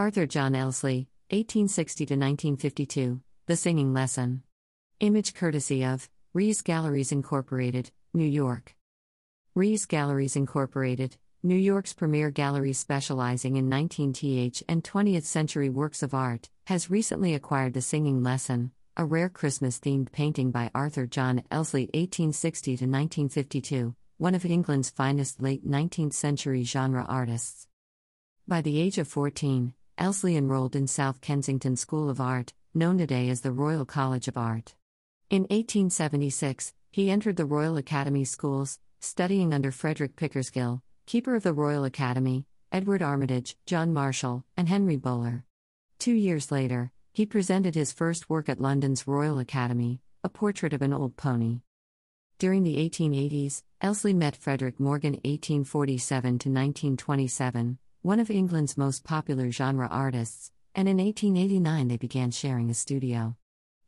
Arthur John Elsley, 1860 to 1952, The Singing Lesson. Image courtesy of Rehs Galleries Incorporated, New York. Rehs Galleries Incorporated, New York's premier gallery specializing in 19th and 20th century works of art, has recently acquired The Singing Lesson, a rare Christmas themed painting by Arthur John Elsley 1860 to 1952, one of England's finest late 19th century genre artists. By the age of 14, Elsley enrolled in South Kensington School of Art, known today as the Royal College of Art. In 1876, he entered the Royal Academy Schools, studying under Frederick Pickersgill, Keeper of the Royal Academy, Edward Armitage, John Marshall, and Henry Bowler. Two years later, he presented his first work at London's Royal Academy, a portrait of an old pony. During the 1880s, Elsley met Frederick Morgan 1847 to 1927, one of England's most popular genre artists, and in 1889 they began sharing a studio.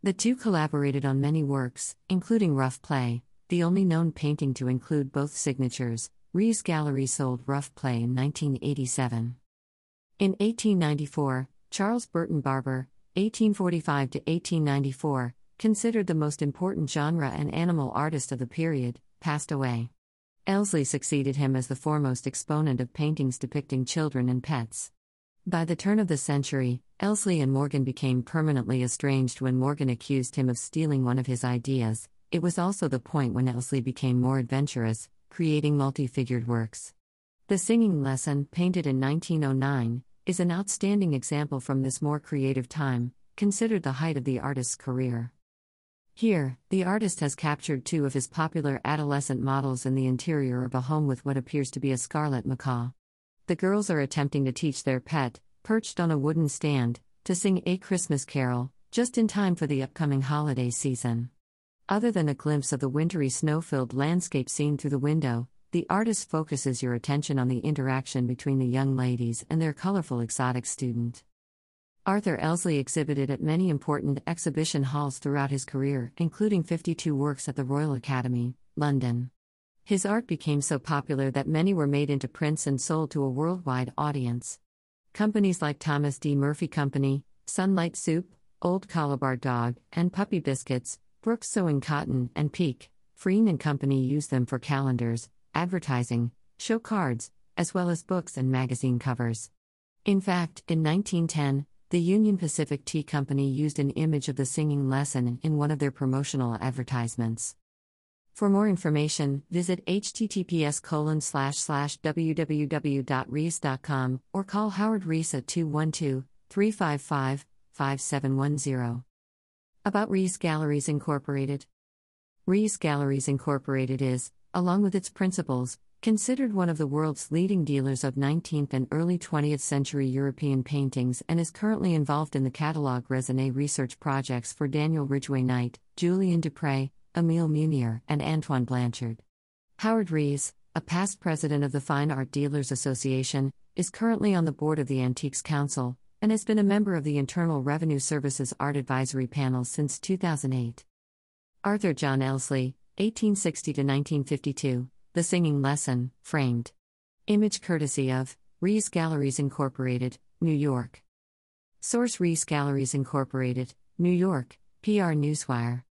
The two collaborated on many works, including Rough Play, the only known painting to include both signatures. Rehs Gallery sold Rough Play in 1987. In 1894, Charles Burton Barber, 1845 to 1894, considered the most important genre and animal artist of the period, passed away. Elsley succeeded him as the foremost exponent of paintings depicting children and pets. By the turn of the century, Elsley and Morgan became permanently estranged when Morgan accused him of stealing one of his ideas. It was also the point when Elsley became more adventurous, creating multi figured works. The Singing Lesson, painted in 1909, is an outstanding example from this more creative time, considered the height of the artist's career. Here, the artist has captured two of his popular adolescent models in the interior of a home with what appears to be a scarlet macaw. The girls are attempting to teach their pet, perched on a wooden stand, to sing A Christmas Carol, just in time for the upcoming holiday season. Other than a glimpse of the wintry snow filled landscape seen through the window, the artist focuses your attention on the interaction between the young ladies and their colorful exotic student. Arthur Elsley exhibited at many important exhibition halls throughout his career, including 52 works at the Royal Academy, London. His art became so popular that many were made into prints and sold to a worldwide audience. Companies like Thomas D. Murphy Company, Sunlight Soap, Old Calabar Dog, and Puppy Biscuits, Brooks Sewing Cotton, and Peek, Frean and Company used them for calendars, advertising, show cards, as well as books and magazine covers. In fact, in 1910, the Union Pacific Tea Company used an image of the singing lesson in one of their promotional advertisements. For more information, visit https www.rehs.com or call Howard Rehs at 212 355 5710. About Rehs Galleries Incorporated Rehs Galleries Incorporated is, along with its principals, Considered one of the world's leading dealers of 19th and early 20th century European paintings and is currently involved in the catalogue raisonné research projects for Daniel Ridgway Knight, Julien Dupre, Emile Munier, and Antoine Blanchard. Howard Rehs, a past president of the Fine Art Dealers Association, is currently on the board of the Antiques Council and has been a member of the Internal Revenue Service's Art Advisory Panel since 2008. Arthur John Elsley, 1860 to 1952. The Singing Lesson, framed. Image courtesy of Rehs Galleries Incorporated, New York. Source Rehs Galleries Incorporated, New York, PR Newswire.